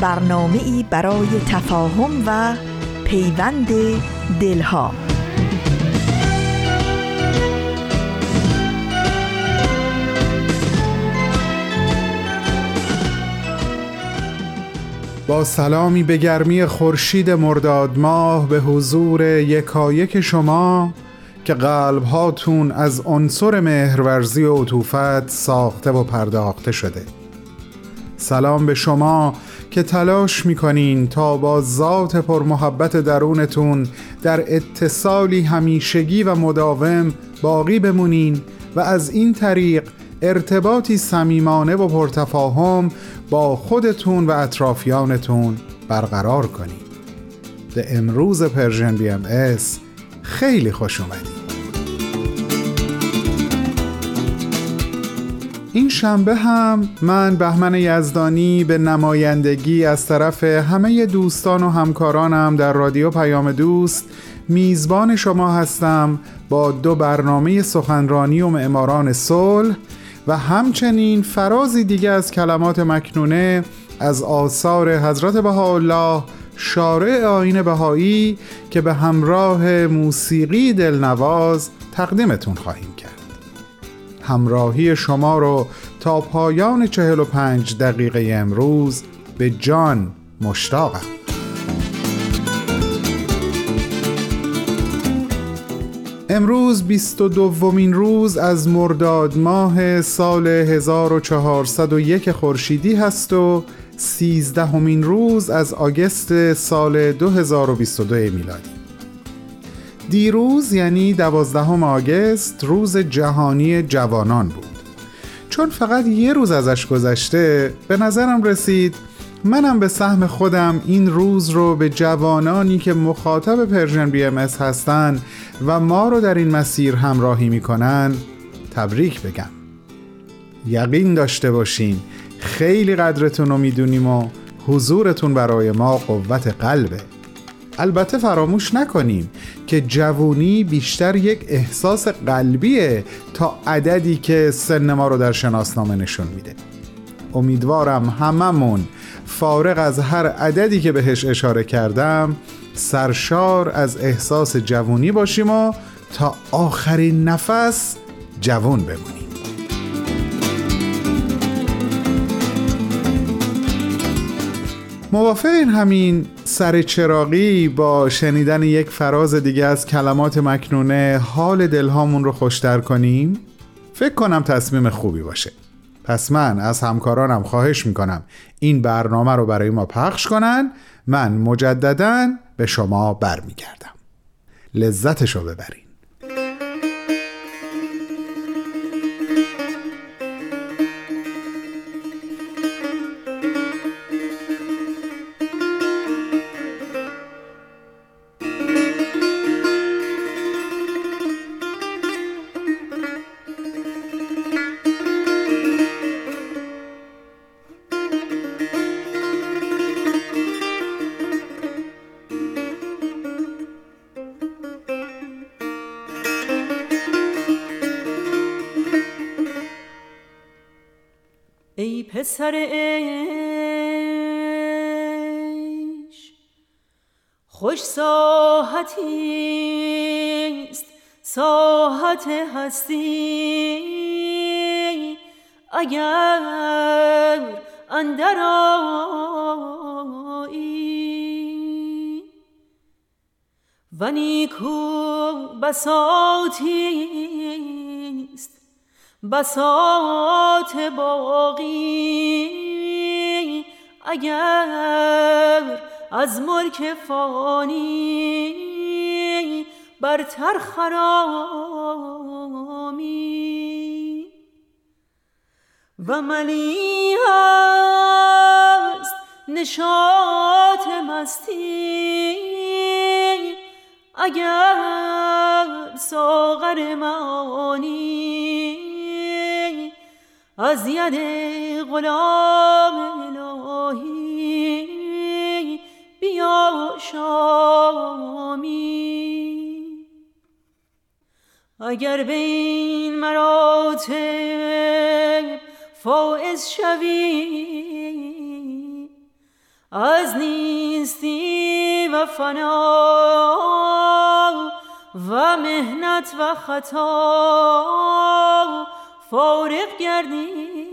برنامه ای برای تفاهم و پیوند دلها. با سلامی به گرمی خورشید مرداد ماه به حضور یکایک شما که قلب هاتون از عنصر مهرورزی و عطوفت ساخته و پرداخته شده. سلام به شما که تلاش می‌کنین تا با ذات پرمحبت درونتون در اتصالی همیشگی و مداوم باقی بمونین و از این طریق ارتباطی صمیمانه و پرتفاهم با خودتون و اطرافیانتون برقرار کنید به امروز پرژن بی ام خیلی خوش اومدید این شنبه هم من بهمن یزدانی به نمایندگی از طرف همه دوستان و همکارانم در رادیو پیام دوست میزبان شما هستم با دو برنامه سخنرانی و معماران صلح و همچنین فرازی دیگه از کلمات مکنونه از آثار حضرت بهاءالله شارع آین بهایی که به همراه موسیقی دلنواز تقدیمتون خواهیم. همراهی شما رو تا پایان 45 دقیقه امروز به جان مشتاقم. امروز 22 دومین روز از مرداد ماه سال 1401 خورشیدی هست و 13 همین روز از آگست سال 2022 میلادی. دیروز یعنی دوازدهم آگست روز جهانی جوانان بود. چون فقط یه روز ازش گذشته به نظرم رسید منم به سهم خودم این روز رو به جوانانی که مخاطب پرژن بی ام هستن و ما رو در این مسیر همراهی می‌کنن تبریک بگم. یقین داشته باشین خیلی قدرتون رو می‌دونیم و حضورتون برای ما قوت قلبه. البته فراموش نکنیم که جوونی بیشتر یک احساس قلبیه تا عددی که سن ما رو در شناسنامه نشون میده. امیدوارم هممون فارغ از هر عددی که بهش اشاره کردم سرشار از احساس جوونی باشیم و تا آخرین نفس جوون بمونیم. موافق این همین سر چراقی با شنیدن یک فراز دیگه از کلمات مکنونه حال دلهامون رو خوشتر کنیم؟ فکر کنم تصمیم خوبی باشه. پس من از همکارانم خواهش می‌کنم این برنامه رو برای ما پخش کنن. من مجددا به شما برمیگردم. لذتش رو ببرین. پسر ایش خوش ساحتی است ساحت هستی. اگر اندر آیی و نیکو بساتی بسات باقی. اگر از ملک فانی برتر خرامی. و ملی هست نشاط مستی. اگر ساغر معانی از ید غلام الهی بیا شامی. اگر به این مراتب فائز شوی از نیستی و فنا و مهنت و خطا فارغ گردی.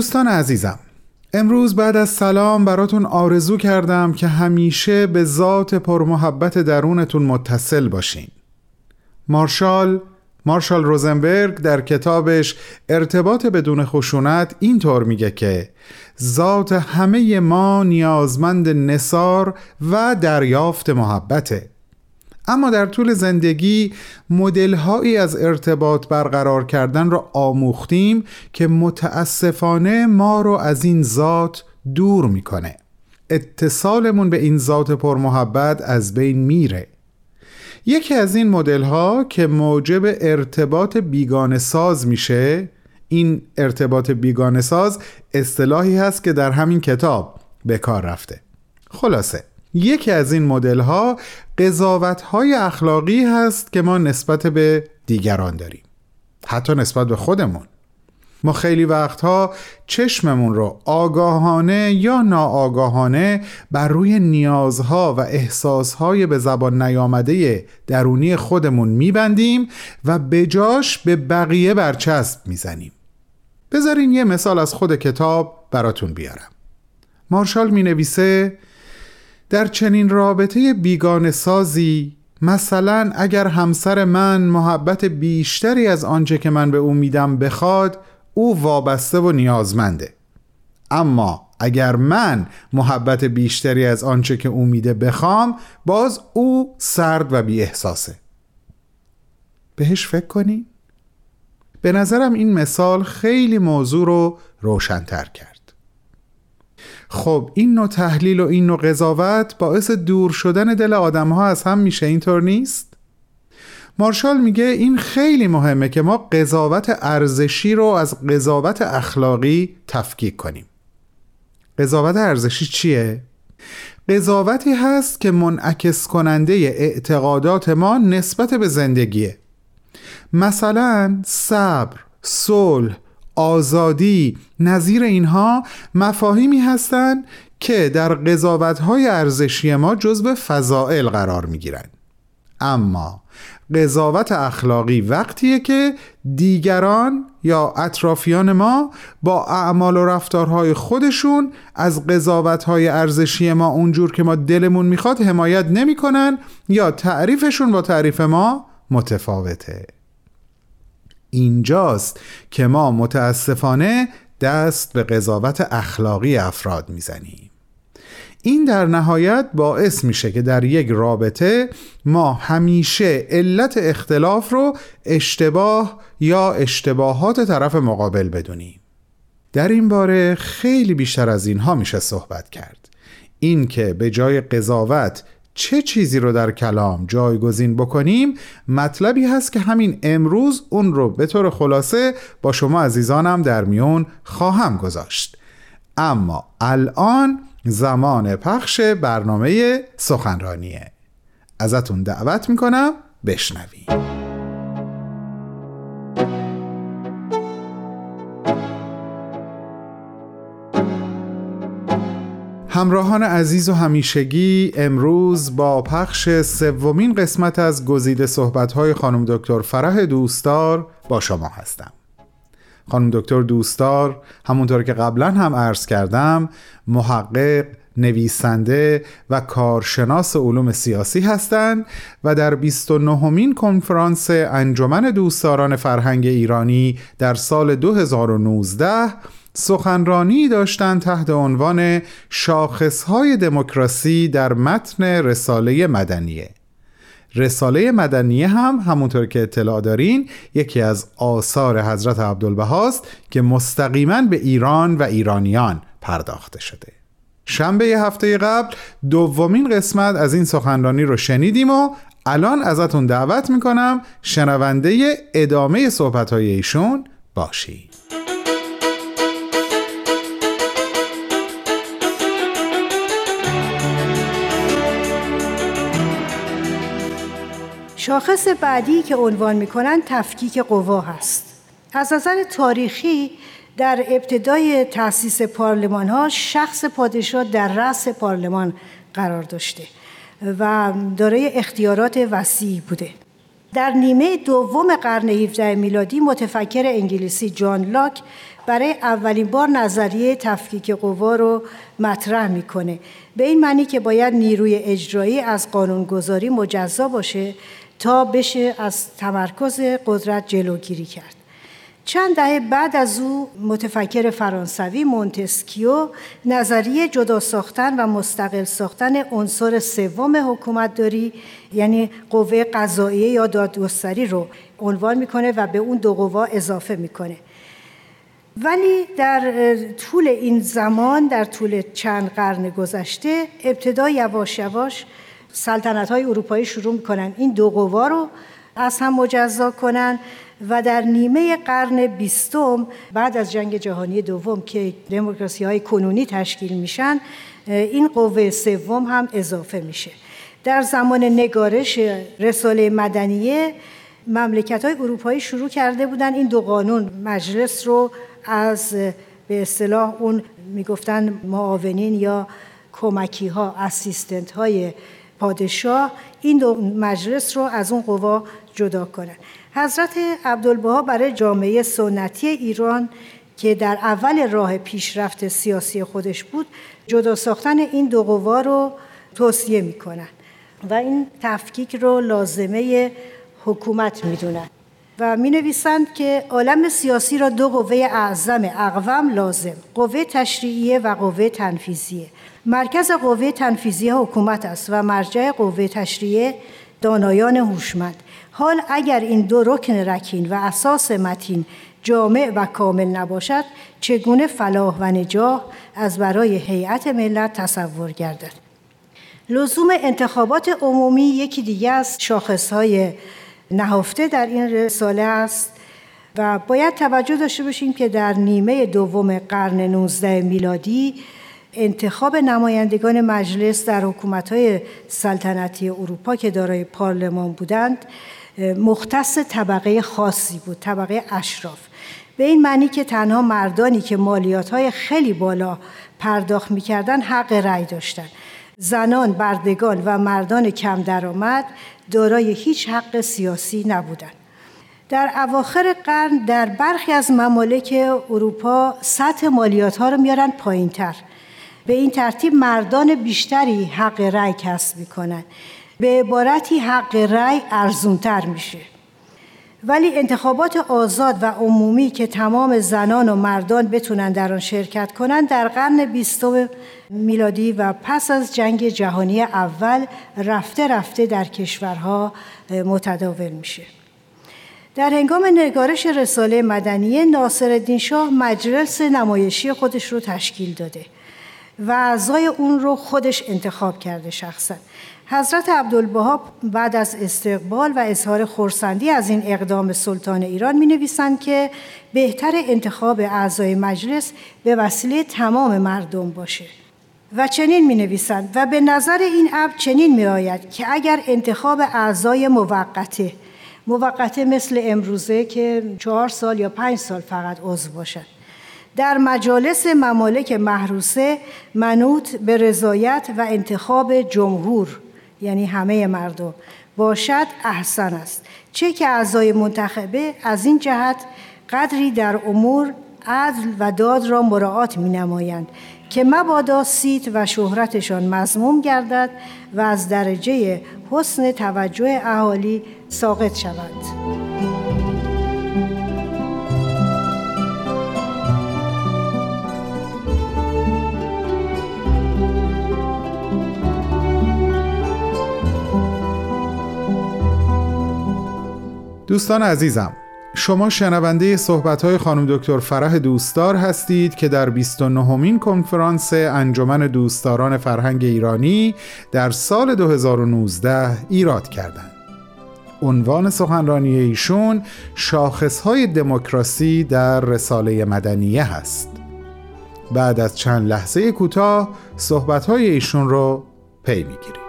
دوستان عزیزم امروز بعد از سلام براتون آرزو کردم که همیشه به ذات پرمحبت درونتون متصل باشین. مارشال مارشال روزنبرگ در کتابش ارتباط بدون خشونت اینطور میگه که ذات همه ما نیازمند نصار و دریافت محبته. اما در طول زندگی مدلهایی از ارتباط برقرار کردن را آموختیم که متاسفانه ما رو از این ذات دور می‌کنه. اتصالمون به این ذات پرمحبت از بین میره. یکی از این مدل ها که موجب ارتباط بیگانه ساز میشه این ارتباط بیگانه ساز اصطلاحی هست که در همین کتاب به کار رفته. خلاصه یکی از این مدل ها قضاوت های اخلاقی هست که ما نسبت به دیگران داریم. حتی نسبت به خودمون. ما خیلی وقتها چشممون رو آگاهانه یا ناآگاهانه بر روی نیازها و احساسهای به زبان نیامده درونی خودمون میبندیم و بجاش به بقیه برچسب می‌زنیم. بذارین یه مثال از خود کتاب براتون بیارم. مارشال می نویسه در چنین رابطه بیگان سازی مثلا اگر همسر من محبت بیشتری از آنچه که من به او میدم بخواد او وابسته و نیازمنده. اما اگر من محبت بیشتری از آنچه که او میده بخوام باز او سرد و بی احساسه بهش فکر کنی؟ به نظرم این مثال خیلی موضوع رو روشنتر کرد. خب این نوع تحلیل و این نوع قضاوت باعث دور شدن دل آدم ها از هم میشه اینطور نیست؟ مارشال میگه این خیلی مهمه که ما قضاوت ارزشی رو از قضاوت اخلاقی تفکیک کنیم قضاوت ارزشی چیه؟ قضاوتی هست که منعکس کننده اعتقادات ما نسبت به زندگیه مثلا صبر، صلح، آزادی. نظیر اینها مفاهیمی هستند که در قضاوت‌های ارزشی ما جزو فضائل قرار می‌گیرند. اما قضاوت اخلاقی وقتیه که دیگران یا اطرافیان ما با اعمال و رفتارهای خودشون از قضاوتهای ارزشی ما اونجور که ما دلمون می‌خواد حمایت نمی‌کنن یا تعریفشون با تعریف ما متفاوته. اینجاست که ما متاسفانه دست به قضاوت اخلاقی افراد می‌زنیم. این در نهایت باعث میشه که در یک رابطه ما همیشه علت اختلاف رو اشتباه یا اشتباهات طرف مقابل بدونیم. در این باره خیلی بیشتر از اینها میشه صحبت کرد. این که به جای قضاوت چه چیزی رو در کلام جایگزین بکنیم؟ مطلبی هست که همین امروز اون رو به طور خلاصه با شما عزیزانم در میون خواهم گذاشت. اما الان زمان پخش برنامه سخنرانیه. ازتون دعوت می‌کنم بشنویم. همراهان عزیز و همیشگی امروز با پخش سومین قسمت از گزیده صحبت‌های خانم دکتر فرح دوستدار با شما هستم. خانم دکتر دوستدار همونطور که قبلا هم عرض کردم محقق نویسنده و کارشناس علوم سیاسی هستند و در 29 مین کنفرانس انجمن دوستداران فرهنگ ایرانی در سال 2019 سخنرانی داشتند تحت عنوان شاخصهای دموکراسی در متن رساله مدنیه. رساله مدنیه هم همونطور که اطلاع دارین یکی از آثار حضرت عبدالبهاست که مستقیما به ایران و ایرانیان پرداخته شده. شنبه هفته قبل دومین قسمت از این سخنرانی رو شنیدیم و الان ازتون دعوت می‌کنم شنونده ادامه صحبت ایشون باشید شاخص بعدی که عنوان می‌کنن تفکیک قوا هست. از نظر تاریخی در ابتدای تأسیس پارلمان ها شخص پادشاه در رأس پارلمان قرار داشته و دارای اختیارات وسیعی بوده. در نیمه دوم قرن 17 میلادی متفکر انگلیسی جان لاک برای اولین بار نظریه تفکیک قوا رو مطرح می‌کنه. به این معنی که باید نیروی اجرایی از قانونگذاری مجزا باشه تا بشه از تمرکز قدرت جلوگیری کرد. چند دهه بعد از او متفکر فرانسوی مونتسکیو نظریه جدا ساختن و مستقل ساختن عنصر سوم حکومت داری یعنی قوه قضاییه یا دادگستری رو عنوان می‌کنه و به اون دو قوا اضافه می‌کنه. ولی در طول این زمان در طول چند قرن گذشته ابتدا یواش یواش سلطنت های اروپایی شروع می‌کنن این دو قوا رو از هم مجزا کنن و در نیمه قرن بیستم بعد از جنگ جهانی دوم که دموکراسی های کنونی تشکیل میشن این قوه سوم هم اضافه میشه. در زمان نگارش رساله مدنیه مملکت های اروپایی شروع کرده بودن این دو قانون مجلس رو از به اصطلاح اون می‌گفتن معاونین یا کمکی ها اسیستنت های پادشاه این دو مجلس رو از اون قوا جدا کنن حضرت عبدالبها برای جامعه سنتی ایران که در اول راه پیشرفت سیاسی خودش بود جدا ساختن این دو قوا رو توصیه می‌کنن و این تفکیک رو لازمه حکومت می‌دونن. و می نویسند که عالم سیاسی را دو قوه اعظم اقوام لازم قوه تشریعیه و قوه تنفیزیه مرکز قوه تنفیزیه حکومت است و مرجع قوه تشریعیه دانایان هوشمند. حال اگر این دو رکن رکین و اساس متین جامع و کامل نباشد چگونه فلاح و نجاح از برای هیئت ملت تصور گردد؟ لزوم انتخابات عمومی یکی دیگه از شاخصهای نهفته در این رساله است و باید توجه داشته باشیم که در نیمه دوم قرن 19 میلادی انتخاب نمایندگان مجلس در حکومت‌های سلطنتی اروپا که دارای پارلمان بودند مختص طبقه خاصی بود طبقه اشراف. به این معنی که تنها مردانی که مالیات خیلی بالا پرداخت می‌کردن حق رأی داشتند زنان بردگان و مردان کم درآمد دارای هیچ حق سیاسی نبودند در اواخر قرن در برخی از ممالک اروپا سطح مالیات ها رو میارن پایین تر به این ترتیب مردان بیشتری حق رأی کسب می‌کنن. به عبارتی حق رأی ارزونتر میشه. ولی انتخابات آزاد و عمومی که تمام زنان و مردان بتونن در آن شرکت کنند در قرن بیستم میلادی و پس از جنگ جهانی اول رفته رفته در کشورها متداول میشه. در هنگام نگارش رساله مدنیه ناصر شاه مجلس نمایشی خودش رو تشکیل داده. و اعضای اون رو خودش انتخاب کرده شخصا. حضرت عبدالبها بعد از استقبال و اظهار خورسندی از این اقدام سلطان ایران می نویسند که بهتر انتخاب اعضای مجلس به وسیله تمام مردم باشه. و چنین می نویسند و به نظر این عبد چنین می آید که اگر انتخاب اعضای موقته موقته مثل امروزه که چهار سال یا پنج سال فقط عضو باشد در مجالس ممالک محروسه منوط به رضایت و انتخاب جمهور یعنی همه مردم باشد احسن است چه که اعضای منتخبه از این جهت قدری در امور عدل و داد را مراعات می نمایند که مبادا سیت و شهرتشان مضموم گردد و از درجه حسن توجه اهالی ساقط شود. دوستان عزیزم شما شنونده صحبت های خانم دکتر فرح دوستدار هستید که در 29 مین کنفرانس انجمن دوستداران فرهنگ ایرانی در سال 2019 ایراد کردند. عنوان سخنرانی ایشون شاخص های دموکراسی در رساله مدنیه هست. بعد از چند لحظه کوتاه صحبت های ایشون رو پی می‌گیریم.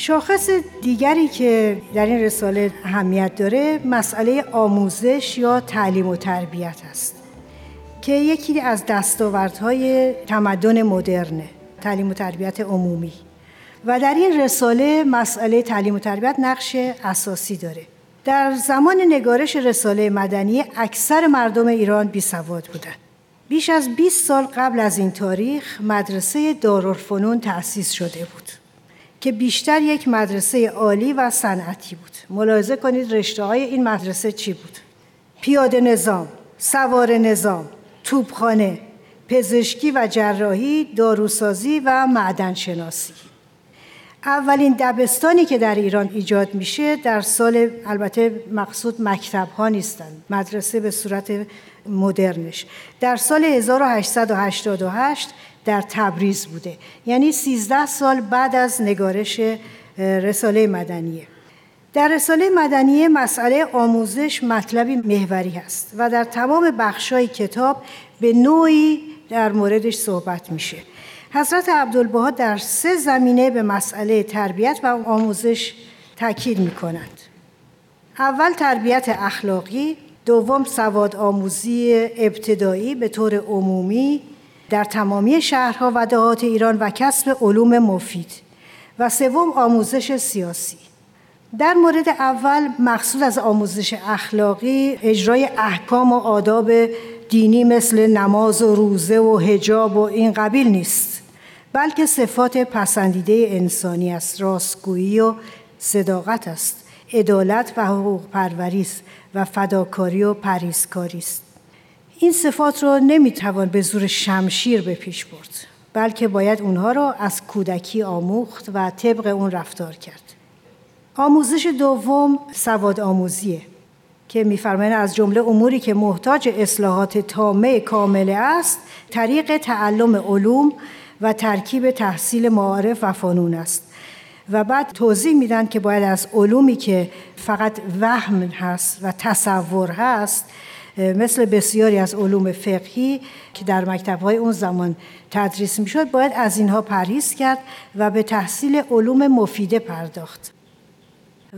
شاخص دیگری که در این رساله اهمیت داره مسئله آموزش یا تعلیم و تربیت است که یکی از دستاوردهای تمدن مدرنه تعلیم و تربیت عمومی. و در این رساله مسئله تعلیم و تربیت نقش اساسی داره. در زمان نگارش رساله مدنی اکثر مردم ایران بی سواد بودند بیش از 20 سال قبل از این تاریخ مدرسه دارالفنون تأسیس شده بود. که بیشتر یک مدرسه عالی و صنعتی بود. ملاحظه کنید رشته های این مدرسه چی بود. پیاده نظام سوار نظام توپخانه پزشکی و جراحی داروسازی و معدن شناسی اولین دبستانی که در ایران ایجاد میشه در سال البته مقصود مکتب ها نیستند مدرسه به صورت مدرنش. در سال 1888 در تبریز بوده. یعنی 13 سال بعد از نگارش رساله مدنیه. در رساله مدنیه مسئله آموزش مطلبی محوری هست و در تمام بخشای کتاب به نوعی در موردش صحبت میشه. حضرت عبدالبها در سه زمینه به مسئله تربیت و آموزش تاکید می‌کنند. اول تربیت اخلاقی دوم سواد آموزی ابتدایی به طور عمومی در تمامی شهرها و دهات ایران و کسب علوم مفید و سوم آموزش سیاسی. در مورد اول مقصود از آموزش اخلاقی اجرای احکام و آداب دینی مثل نماز و روزه و هجاب و این قبیل نیست بلکه صفات پسندیده انسانی است راستگویی و صداقت است عدالت و حقوق پروریست و فداکاری و پریزکاری است. این صفات رو نمی‌توان به زور شمشیر به پیش برد بلکه باید اونها را از کودکی آموخت و طبق اون رفتار کرد. آموزش دوم سواد آموزیه که میفرمایند از جمله اموری که محتاج اصلاحات تامه کامله است طریق تعلم علوم و ترکیب تحصیل معارف و فنون است. و بعد توضیح میدن که باید از علومی که فقط وهم هست و تصور هست مثل بسیاری از علوم فقهی که در مکتبهای اون زمان تدریس می‌شد باید از اینها پرهیز کرد و به تحصیل علوم مفیده پرداخت.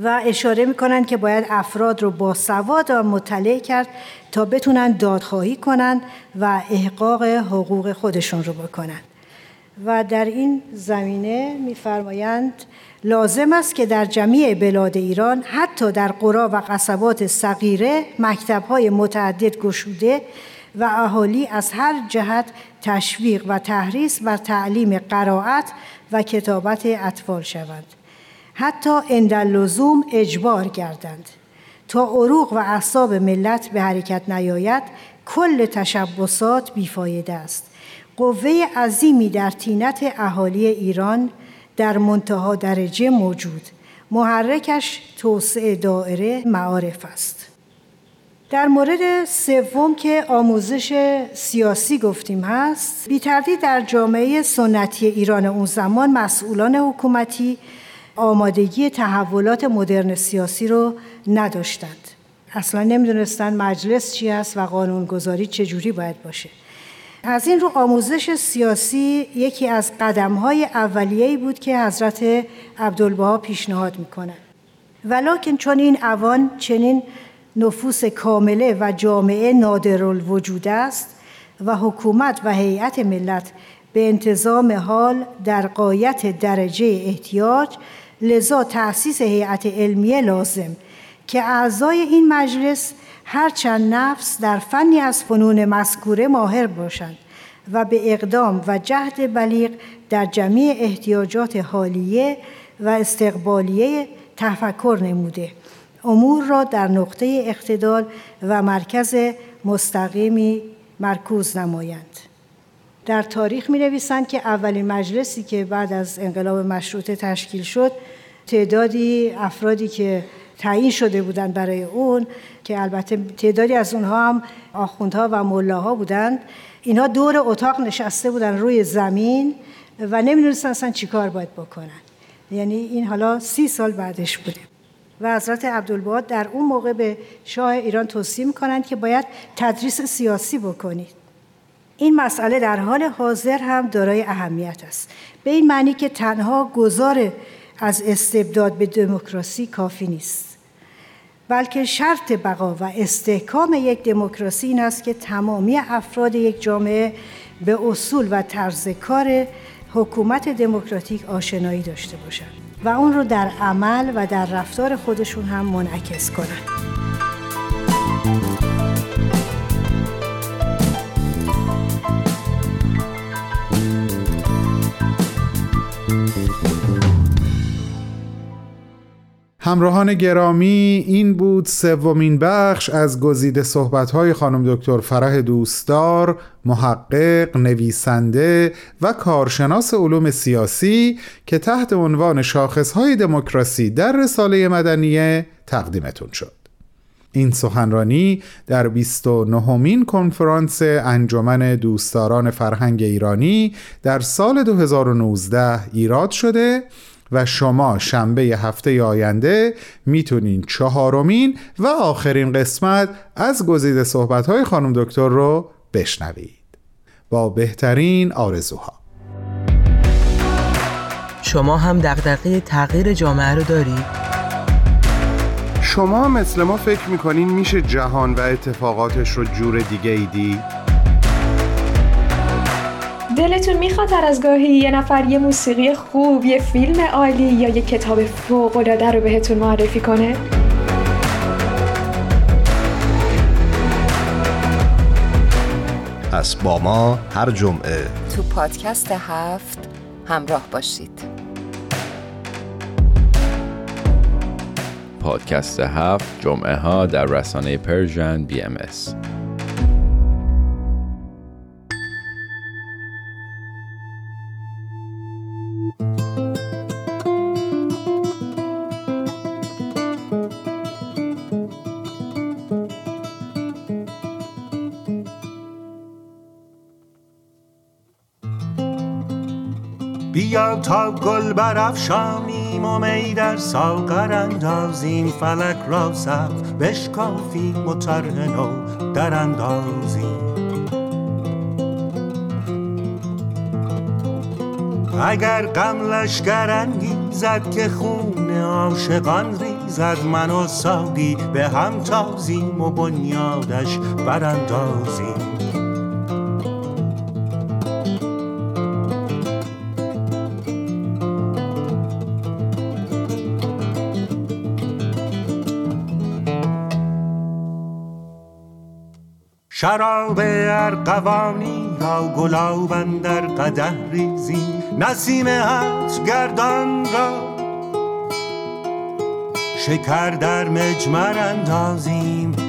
و اشاره می‌کنند که باید افراد رو با سواد و مطلع کرد تا بتونن دادخواهی کنند و احقاق حقوق خودشون رو بکنند و در این زمینه میفرمایند لازم است که در جمیع بلاد ایران حتی در قرا و قصبات صغیره مکتب‌های متعدد گشوده و اهالی از هر جهت تشویق و تحریص بر تعلیم قرائت و کتابت اطفال شوند. حتی اندلزوم اجبار گردند. تا عروق و اعصاب ملت به حرکت نیاید کل تشبسات بیفایده است. قوه عظیمی در تینت اهالی ایران در منتها درجه موجود. محرکش توسعه دائره معارف است. در مورد سوم که آموزش سیاسی گفتیم هست بی تردید در جامعه سنتی ایران اون زمان مسئولان حکومتی آمادگی تحولات مدرن سیاسی رو نداشتند. اصلا نمی‌دونستن مجلس چی است و قانونگذاری چجوری باید باشه. این رو آموزش سیاسی یکی از قدمهای اولیه‌ای بود که حضرت عبدالبها پیشنهاد می‌کنند ولیکن چون این اوان چنین نفوس کامله و جامعه نادر الوجود است و حکومت و هیئت ملت به انتظام حال در قایت درجه احتیاج لذا تأسیس هیئت علمیه لازم که اعضای این مجلس هرچند نفس در فنی از فنون مذکوره ماهر باشند و به اقدام و جهد بلیغ در جمعی احتیاجات حالیه و استقبالیه تفکر نموده. امور را در نقطه اقتدال و مرکز مستقیمی مرکوز نمایند. در تاریخ می نویسند که اولین مجلسی که بعد از انقلاب مشروطه تشکیل شد تعدادی افرادی که تعیین شده بودند برای اون که البته تعدادی از اونها هم آخوندها و ملاها بودند. اینها دور اتاق نشسته بودن روی زمین و نمی‌دونستن اصلا چیکار باید بکنن. یعنی این حالا سی سال بعدش بوده. و حضرت عبدالباد در اون موقع به شاه ایران توصیه می‌کنند که باید تدریس سیاسی بکنید. این مسئله در حال حاضر هم دارای اهمیت است. به این معنی که تنها گذار از استبداد به دموکراسی کافی نیست بلکه شرط بقا و استحکام یک دموکراسی این است که تمامی افراد یک جامعه به اصول و طرز کار حکومت دموکراتیک آشنایی داشته باشند و اون رو در عمل و در رفتار خودشون هم منعکس کنند. همراهان گرامی این بود سومین بخش از گزیده صحبت‌های خانم دکتر فرح دوستدار محقق، نویسنده و کارشناس علوم سیاسی که تحت عنوان شاخصهای دموکراسی در رساله مدنیه تقدیمتون شد. این سخنرانی در 29 مین کنفرانس انجمن دوستداران فرهنگ ایرانی در سال 2019 ایراد شده و شما شنبه هفته آینده می‌تونین چهارمین و آخرین قسمت از گزیده صحبت خانم دکتر رو بشنوید با بهترین آرزوها شما هم دغدغه تغییر جامعه رو دارید؟ شما مثل ما فکر می‌کنین میشه جهان و اتفاقاتش رو جور دیگه ای دید؟ دلتون می‌خواد هر از گاهی یه نفر یه موسیقی خوب یه فیلم عالی یا یه کتاب فوق العاده رو بهتون معرفی کنه؟ پس با ما هر جمعه. تو پادکست هفت همراه باشید. پادکست هفت جمعه ها در رسانه پرژن بی ام ایس. تا گل برافشانیم و می در ساغر اندازیم. فلک را سقف بشکافیم و طرح نو در اندازیم. اگر غم لشکر زد که خون عاشقان ریزد من و ساقی به هم تازیم و بنیادش براندازیم. شراب ارقوانی را گلاب در قده ریزیم نسیم هج گردان را. شکر در مجمر اندازیم.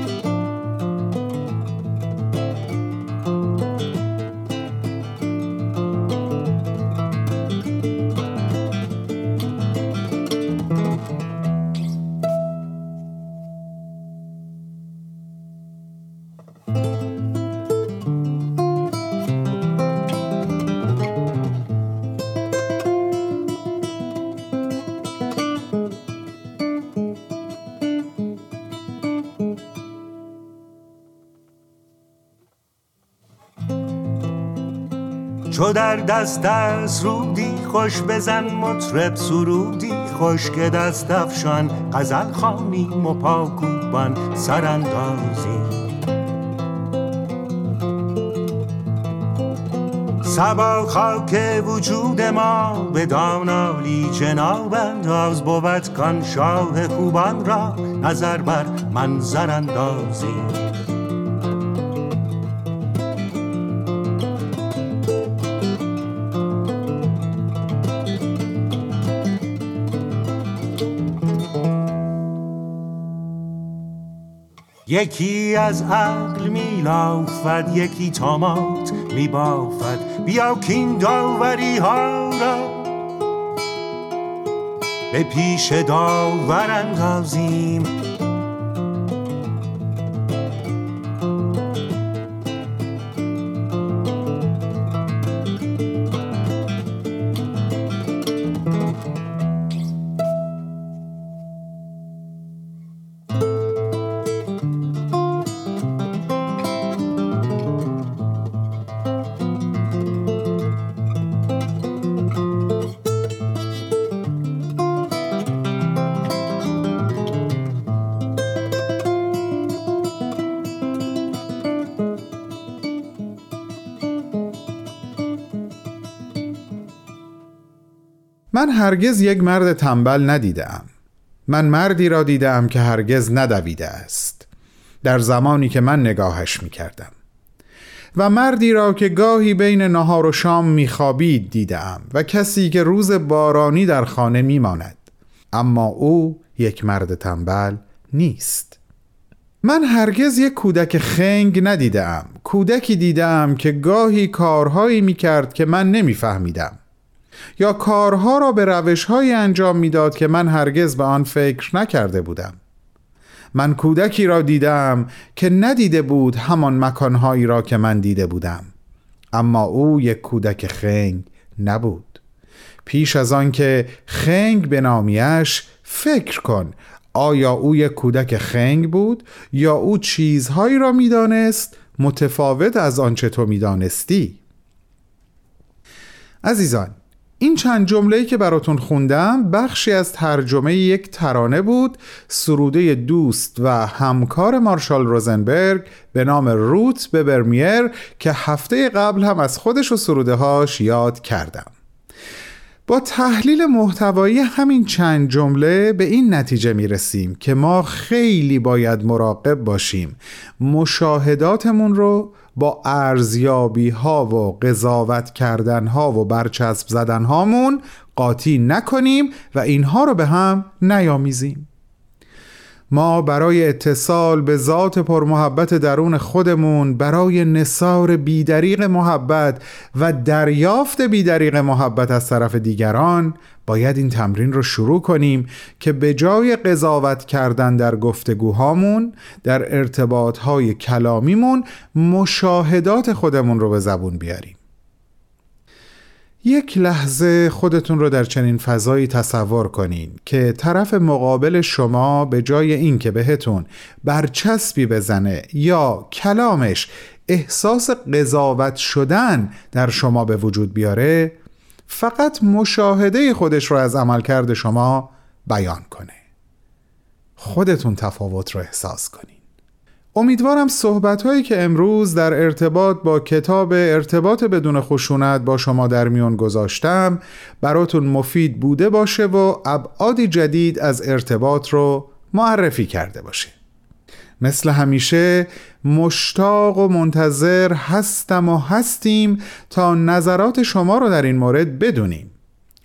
در دست از رودی خوش بزن مطرب سرودی خوش که دست افشان غزل خانیم و پاکوبان سراندازی سبا خاک وجود ما به دانالی جناب انداز بود کان شاه خوبان را نظر بر منظر اندازی یکی از عقل میلافد یکی تامات میبافد. بیا کین داوری ها را. به پیش داور اندازیم من هرگز یک مرد تنبل ندیدم من مردی را دیدم که هرگز ندویده است. در زمانی که من نگاهش می کردم و مردی را که گاهی بین نهار و شام میخوابید دیدم و کسی که روز بارانی در خانه میماند. اما او یک مرد تنبل نیست. من هرگز یک کودک خنگ ندیدم کودکی دیدم که گاهی کارهایی می‌کرد که من نمیفهمیدم. یا کارها را به روشهایی انجام می‌داد که من هرگز به آن فکر نکرده بودم. من کودکی را دیدم که ندیده بود همان مکانهایی را که من دیده بودم. اما او یک کودک خنگ نبود. پیش از آن که خنگ بنامیش فکر کن آیا او یک کودک خنگ بود یا او چیزهایی را می‌دانست؟ متفاوت از آنچه تو می‌دانستی. عزیزان این چند جمله که براتون خوندم بخشی از ترجمه یک ترانه بود سروده دوست و همکار مارشال روزنبرگ به نام روت به برمیر که هفته قبل هم از خودش و سروده هاش یاد کردم. با تحلیل محتوایی همین چند جمله به این نتیجه می رسیم که ما خیلی باید مراقب باشیم. مشاهداتمون رو با ارزیابی ها و قضاوت کردن ها و برچسب زدن هامون قاطی نکنیم و اینها رو به هم نیامیزیم. ما برای اتصال به ذات پرمحبت درون خودمون برای نصار بیدریق محبت و دریافت بیدریق محبت از طرف دیگران باید این تمرین رو شروع کنیم که به جای قضاوت کردن در گفتگوهامون در ارتباطهای کلامیمون مشاهدات خودمون رو به زبون بیاریم. یک لحظه خودتون رو در چنین فضایی تصور کنین که طرف مقابل شما به جای اینکه بهتون برچسبی بزنه یا کلامش احساس قضاوت شدن در شما به وجود بیاره فقط مشاهده خودش رو از عملکرد شما بیان کنه. خودتون تفاوت رو احساس کنین. امیدوارم صحبت هایی که امروز در ارتباط با کتاب ارتباط بدون خشونت با شما در میون گذاشتم براتون مفید بوده باشه و ابعادی جدید از ارتباط رو معرفی کرده باشه مثل همیشه مشتاق و منتظر هستم و هستیم تا نظرات شما رو در این مورد بدونیم.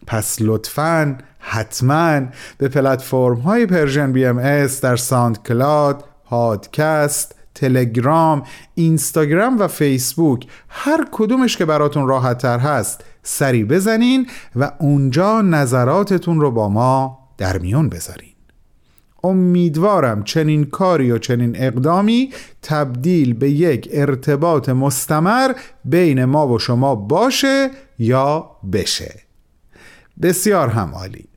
پس لطفاً حتما به پلتفرم های Persian BMS در SoundCloud پادکست تلگرام اینستاگرام و فیسبوک. هر کدومش که براتون راحت تر هست سری بزنین و اونجا نظراتتون رو با ما در میون بذارین. امیدوارم چنین کاری و چنین اقدامی تبدیل به یک ارتباط مستمر بین ما و شما باشه یا بشه. بسیار هم عالی.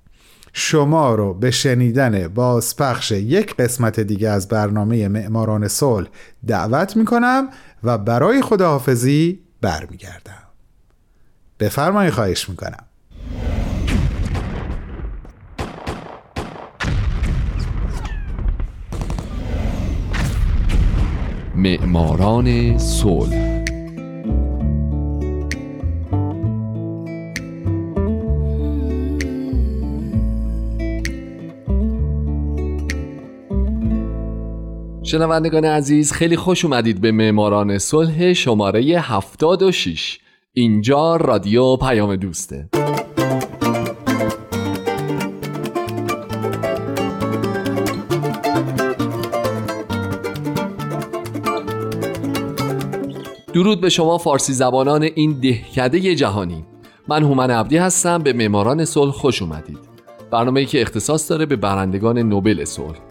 شما رو به شنیدن بازپخش یک قسمت دیگه از برنامه معماران صلح دعوت می‌کنم و برای خداحافظی برمیگردم. بفرمایید خواهش می‌کنم. معماران صلح شنوندگان عزیز خیلی خوش اومدید به معماران صلح شماره 76 اینجا رادیو پیام دوسته. درود به شما فارسی زبانان این دهکده جهانی. من هومن عبدی هستم به معماران صلح خوش اومدید. برنامه‌ای که اختصاص داره به برندگان نوبل صلح.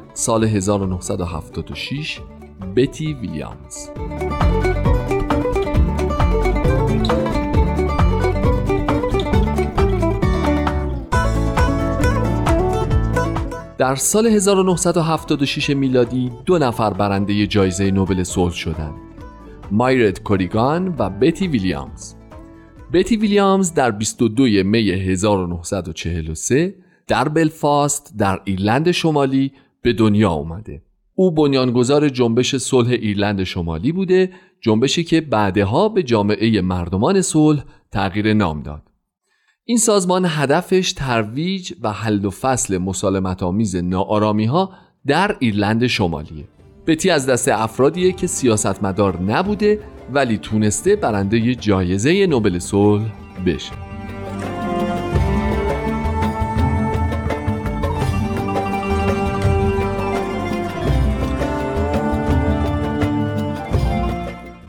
سال 1976 بتی ویلیامز. در سال 1976 میلادی دو نفر برنده جایزه نوبل صلح شدند مایرت کوریگان و بتی ویلیامز. بتی ویلیامز در 22 می 1943 در بلفاست در ایرلند شمالی به دنیا اومده. او بنیانگذار جنبش صلح ایرلند شمالی بوده جنبشی که بعدها به جامعه مردمان صلح تغییر نام داد. این سازمان هدفش ترویج و حل و فصل مسالمت آمیز ناآرامی ها در ایرلند شمالیه. بتی از دست افرادیه که سیاستمدار نبوده ولی تونسته برنده جایزه نوبل صلح بشه.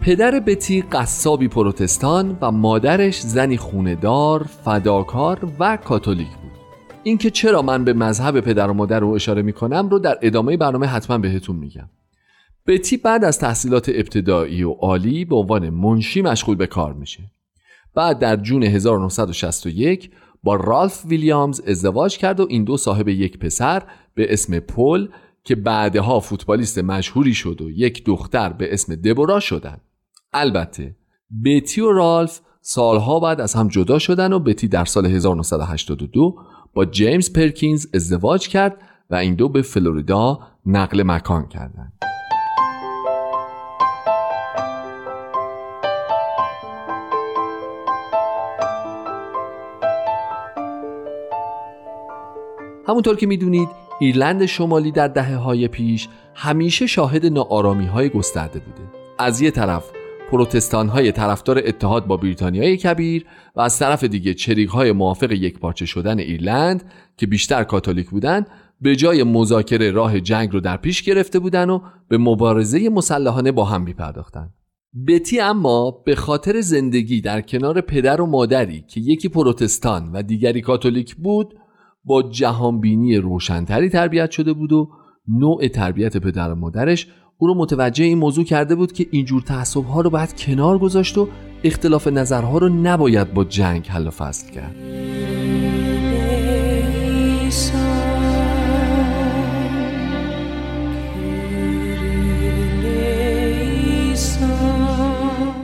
پدر بتی قصابی پروتستان و مادرش زنی خوندار، فداکار و کاتولیک بود. اینکه چرا من به مذهب پدر و مادر رو اشاره می‌کنم رو در ادامه برنامه حتما بهتون میگم. بتی بعد از تحصیلات ابتدایی و عالی به عنوان منشی مشغول به کار میشه. بعد در جون 1961 با رالف ویلیامز ازدواج کرد و این دو صاحب یک پسر به اسم پل که بعدها فوتبالیست مشهوری شد و یک دختر به اسم دبورا شدند. البته بتی و رالف سالها بعد از هم جدا شدن و بتی در سال 1982 با جیمز پرکینز ازدواج کرد و این دو به فلوریدا نقل مکان کردند. همونطور که می‌دونید ایرلند شمالی در دهه های پیش همیشه شاهد ناآرامی های گسترده بوده از یه طرف پروتستان های طرفدار اتحاد با بریتانیای کبیر و از طرف دیگه چریک های موافق یک پارچه شدن ایرلند که بیشتر کاتولیک بودند به جای مذاکره راه جنگ رو در پیش گرفته بودن و به مبارزه مسلحانه با هم میپرداختند. بتی اما به خاطر زندگی در کنار پدر و مادری که یکی پروتستان و دیگری کاتولیک بود با جهانبینی روشنتری تربیت شده بود و نوع تربیت پدر و مادرش او رو متوجه این موضوع کرده بود که اینجور تعصب ها رو باید کنار گذاشت و اختلاف نظرها رو نباید با جنگ حل و فصل کرد.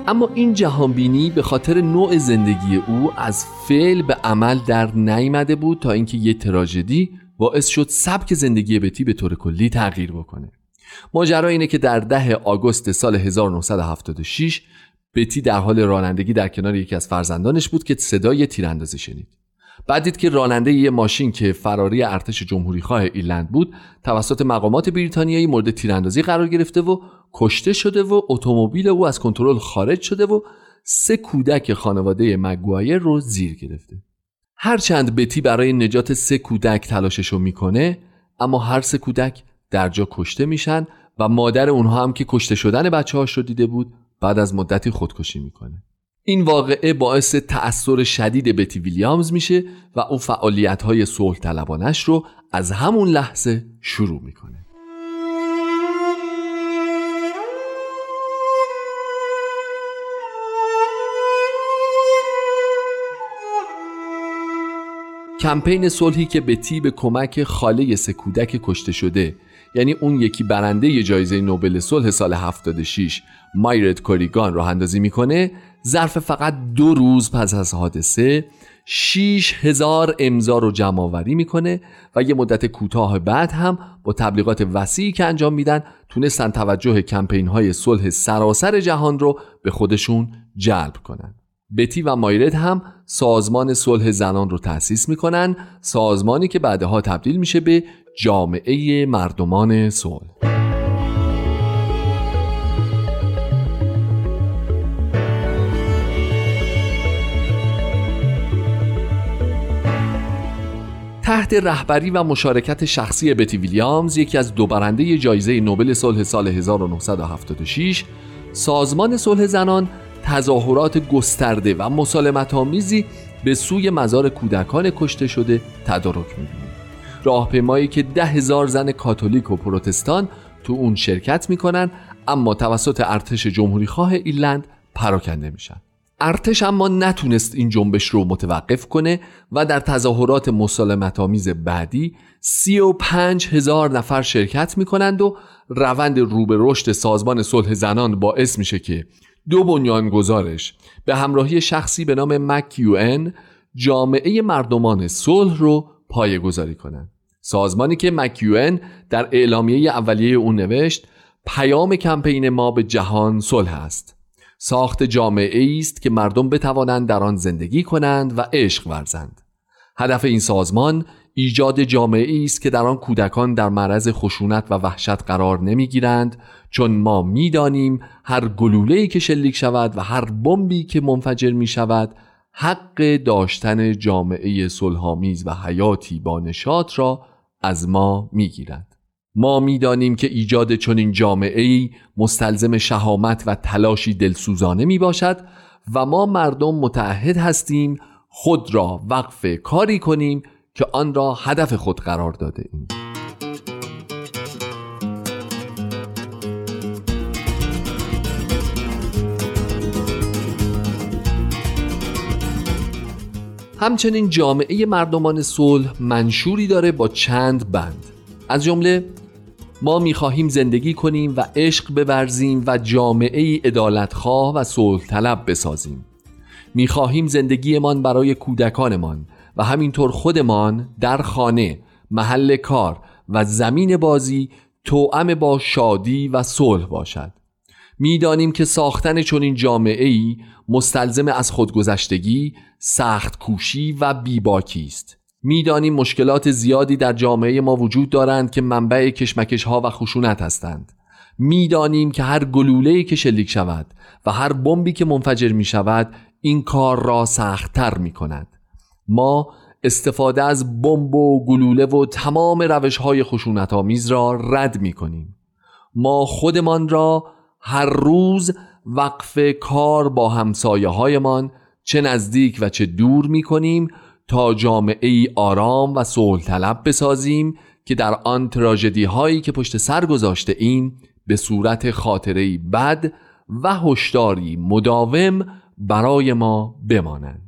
اما این جهانبینی به خاطر نوع زندگی او از فعل به عمل در نیامده بود تا اینکه یه تراژدی باعث شد سبک زندگی بتی به طور کلی تغییر بکنه. ماجرا اینه که در ده آگوست سال 1976 بتی در حال رانندگی در کنار یکی از فرزندانش بود که صدای تیراندازی شنید. بعد دید که راننده یه ماشین که فراری ارتش جمهوری خواه ایرلند بود توسط مقامات بریتانیایی مورد تیراندازی قرار گرفته و کشته شده و اتومبیل او از کنترل خارج شده و سه کودک خانواده مگوایر رو زیر گرفته. هرچند بتی برای نجات سه کودک تلاششو می‌کنه اما هر سه کودک در جا کشته میشن و مادر اونها هم که کشته شدن بچه هاش رو دیده بود بعد از مدتی خودکشی می‌کنه. این واقعه باعث تأثیر شدید بتی ویلیامز میشه و اون فعالیت های صلح طلبانش رو از همون لحظه شروع می‌کنه. کمپین صلحی که بتی به کمک خاله سه کودک کشته شده یعنی اون یکی برنده جایزه نوبل صلح سال 76 مایرت کوریگان راه اندازی می‌کنه ظرف فقط دو روز پس از حادثه 6 هزار امضا رو جمع آوری می‌کنه و یه مدت کوتاه بعد هم با تبلیغات وسیعی که انجام میدن تونستن توجه کمپین های صلح سراسر جهان رو به خودشون جلب کنن. بتی و مایرت هم سازمان صلح زنان رو تأسیس می‌کنن سازمانی که بعدها تبدیل میشه به جامعه مردمان صلح. تحت رهبری و مشارکت شخصی بتی ویلیامز یکی از دو برنده جایزه نوبل صلح سال 1976 سازمان صلح زنان تظاهرات گسترده و مسالمت آمیزی به سوی مزار کودکان کشته شده تدارک می‌بینیم راهپیمایی که ده هزار زن کاتولیک و پروتستان تو اون شرکت می‌کنن اما توسط ارتش جمهوری خواه ایرلند پراکنده میشن. ارتش اما نتونست این جنبش رو متوقف کنه و در تظاهرات مسالمت آمیز بعدی سی و پنج هزار نفر شرکت می‌کنند و روند رو به رشد سازمان صلح زنان باعث میشه که دو بنیانگذارش به همراهی شخصی به نام مکیوئن جامعه مردمان صلح رو پایه گذاری کنند سازمانی که مکیوئن در اعلامیه اولیه اون نوشت پیام کمپین ما به جهان صلح است. ساخت جامعه است که مردم بتوانند در آن زندگی کنند و عشق ورزند. هدف این سازمان ایجاد جامعه است که در آن کودکان در معرض خشونت و وحشت قرار نمی‌گیرند چون ما می‌دانیم هر گلوله‌ای که شلیک شود و هر بمبی که منفجر می شود حق داشتن جامعه صلحآمیز و حیاتی با نشاط را از ما می‌گیرد ما می‌دانیم که ایجاد چنین جامعه ای مستلزم شهامت و تلاشی دلسوزانه می باشد و ما مردم متعهد هستیم خود را وقف کاری کنیم که آن را هدف خود قرار داده ایم. همچنین جامعه مردمان صلح منشوری داره با چند بند. از جمله ما می‌خواهیم زندگی کنیم و عشق بورزیم و جامعه ادالتخواه و صلح طلب بسازیم. می‌خواهیم زندگیمان برای کودکانمان و همینطور خودمان در خانه محل کار و زمین بازی توأم با شادی و صلح باشد. می‌دانیم که ساختن چنین جامعه ای مستلزم از خودگذشتگی، سخت کوشی و بیباکی است. می‌دانیم مشکلات زیادی در جامعه ما وجود دارند که منبع کشمکش ها و خشونت هستند. می‌دانیم که هر گلوله که شلیک شود و هر بمبی که منفجر می شود این کار را سختتر می کند. ما استفاده از بمب و گلوله و تمام روش های خشونت آمیز را رد می کنیم. ما خودمان را هر روز وقف کار با همسایه هایمان چه نزدیک و چه دور می کنیم تا جامعه ای آرام و صلح طلب بسازیم که در آن تراژدی هایی که پشت سر گذاشته این به صورت خاطره بد و هشداری مداوم برای ما بمانند.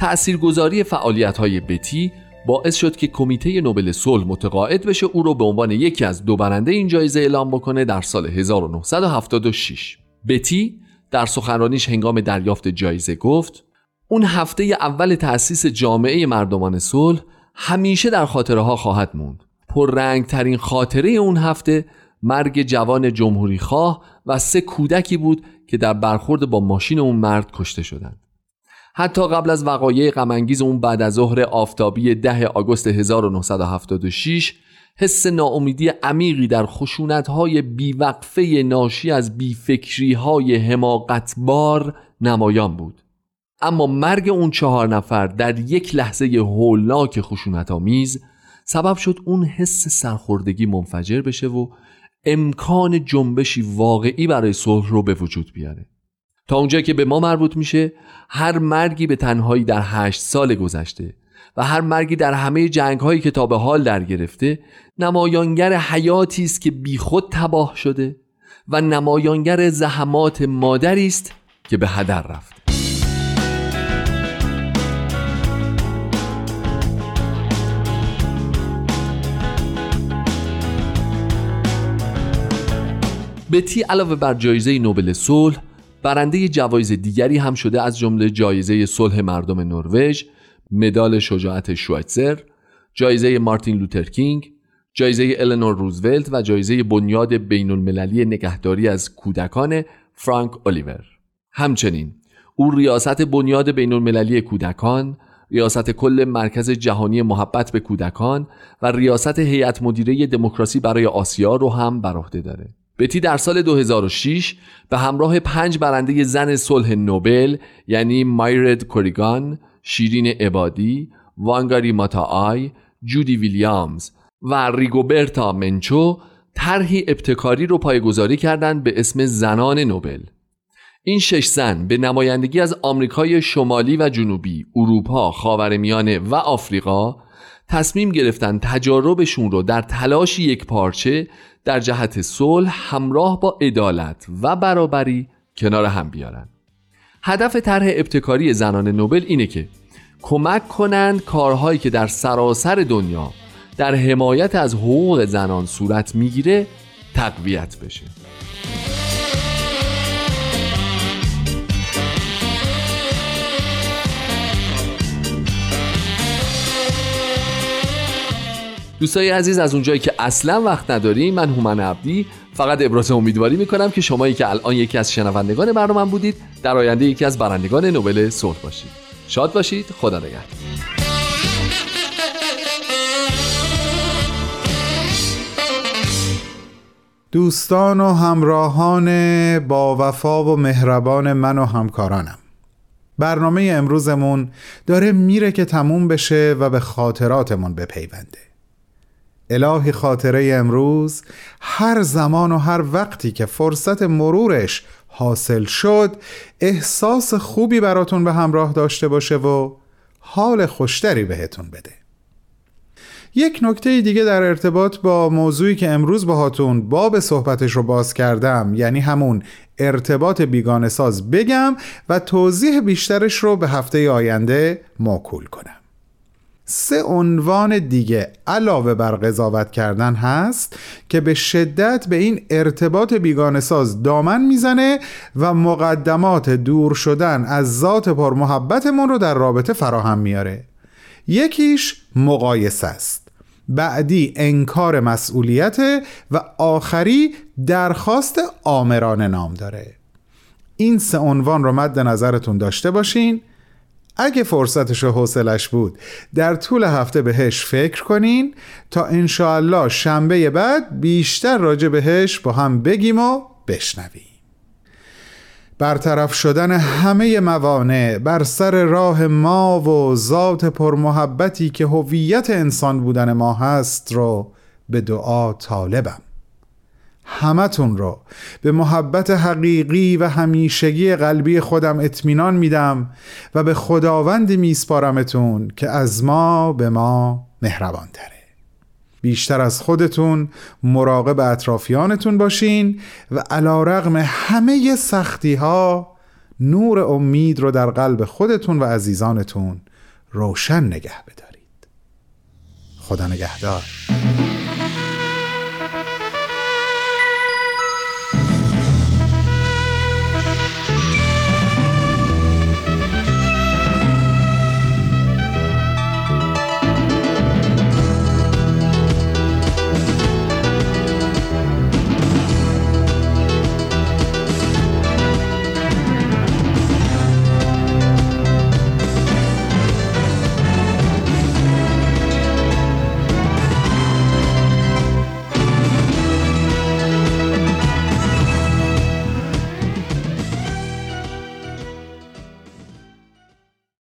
تأثیرگذاری فعالیت های بتی باعث شد که کمیته نوبل صلح متقاعد بشه او رو به عنوان یکی از دو برنده این جایزه اعلام بکنه در سال 1976 بتی در سخنرانیش هنگام دریافت جایزه گفت اون هفته اول تأسیس جامعه مردمان صلح همیشه در خاطره ها خواهد موند. پررنگ ترین خاطره اون هفته مرگ جوان جمهوری خواه و سه کودکی بود که در برخورد با ماشین اون مرد کشته شدند. حتی قبل از وقایع غمانگیز اون بعد از ظهر آفتابی ده آگوست 1976 حس ناامیدی عمیقی در خشونت‌های بیوقفه ناشی از بیفکری‌های حماقتبار نمایان بود. اما مرگ اون چهار نفر در یک لحظه هولناک خشونت آمیز سبب شد اون حس سرخوردگی منفجر بشه و امکان جنبشی واقعی برای صلح رو به وجود بیاره. تا اونجا که به ما مربوط میشه هر مرگی به تنهایی در هشت سال گذشته و هر مرگی در همه جنگ هایی که تا به حال در گرفته نمایانگر حیاتی است که بیخود تباه شده و نمایانگر زحمات مادری است که به هدر رفت بتی علاوه بر جایزه نوبل صلح برنده جوایز دیگری هم شده از جمله جایزه صلح مردم نروژ، مدال شجاعت شوایتزر، جایزه مارتین لوتر کینگ، جایزه النور روزولت و جایزه بنیاد بین المللی نگهداری از کودکان فرانک الیور. همچنین او ریاست بنیاد بین المللی کودکان، ریاست کل مرکز جهانی محبت به کودکان و ریاست هیئت مدیره دموکراسی برای آسیا رو هم بر عهده داره. بتی در سال 2006 به همراه پنج برنده زن صلح نوبل یعنی مایرد کوریگان، شیرین عبادی، وانگاری ماتاای، جودی ویلیامز و ریگوبرتا منچو طرحی ابتکاری رو پایگذاری کردند به اسم زنان نوبل. این شش زن به نمایندگی از آمریکای شمالی و جنوبی، اروپا، خاورمیانه و آفریقا تصمیم گرفتن تجاربشون رو در تلاش یک پارچه در جهت صلح همراه با عدالت و برابری کنار هم بیارن. هدف طرح ابتکاری زنان نوبل اینه که کمک کنند کارهایی که در سراسر دنیا در حمایت از حقوق زنان صورت می‌گیره تقویت بشه. دوستای عزیز از اونجایی که اصلا وقت نداریم من هومن عبدی. فقط ابراز امیدواری می‌کنم که شمایی که الان یکی از شنوندگان برنامه بودید در آینده یکی از برندگان نوبل صلح باشید. شاد باشید. خدا نگهدار. دوستان و همراهان با وفا و مهربان من و همکارانم. برنامه امروزمون داره میره که تموم بشه و به خاطراتمون بپیونده. الهی خاطره امروز هر زمان و هر وقتی که فرصت مرورش حاصل شد احساس خوبی براتون به همراه داشته باشه و حال خوشتری بهتون بده. یک نکته دیگه در ارتباط با موضوعی که امروز باهاتون باب صحبتش رو باز کردم یعنی همون ارتباط بیگانه ساز بگم و توضیح بیشترش رو به هفته آینده موکول کنم. سه عنوان دیگه علاوه بر قضاوت کردن هست که به شدت به این ارتباط بیگانه ساز دامن می‌زنه و مقدمات دور شدن از ذات پر محبتمون رو در رابطه فراهم میاره. یکیش مقایسه است. بعدی انکار مسئولیت و آخری درخواست آمرانه نام داره. این سه عنوان رو مد نظرتون داشته باشین. اگه فرصتش و حوصلش بود. در طول هفته بهش فکر کنین تا انشاالله شنبه بعد بیشتر راجع بهش با هم بگیم و بشنویم. برطرف شدن همه موانع بر سر راه ما و ذات پرمحبتی که هویت انسان بودن ما هست رو به دعا طالبم. همتون رو به محبت حقیقی و همیشگی قلبی خودم اطمینان میدم و به خداوند میسپارمتون که از ما به ما مهربان تره بیشتر از خودتون مراقب اطرافیانتون باشین و علا رغم همه سختی ها نور امید رو در قلب خودتون و عزیزانتون روشن نگه بدارید. خدا نگهدار.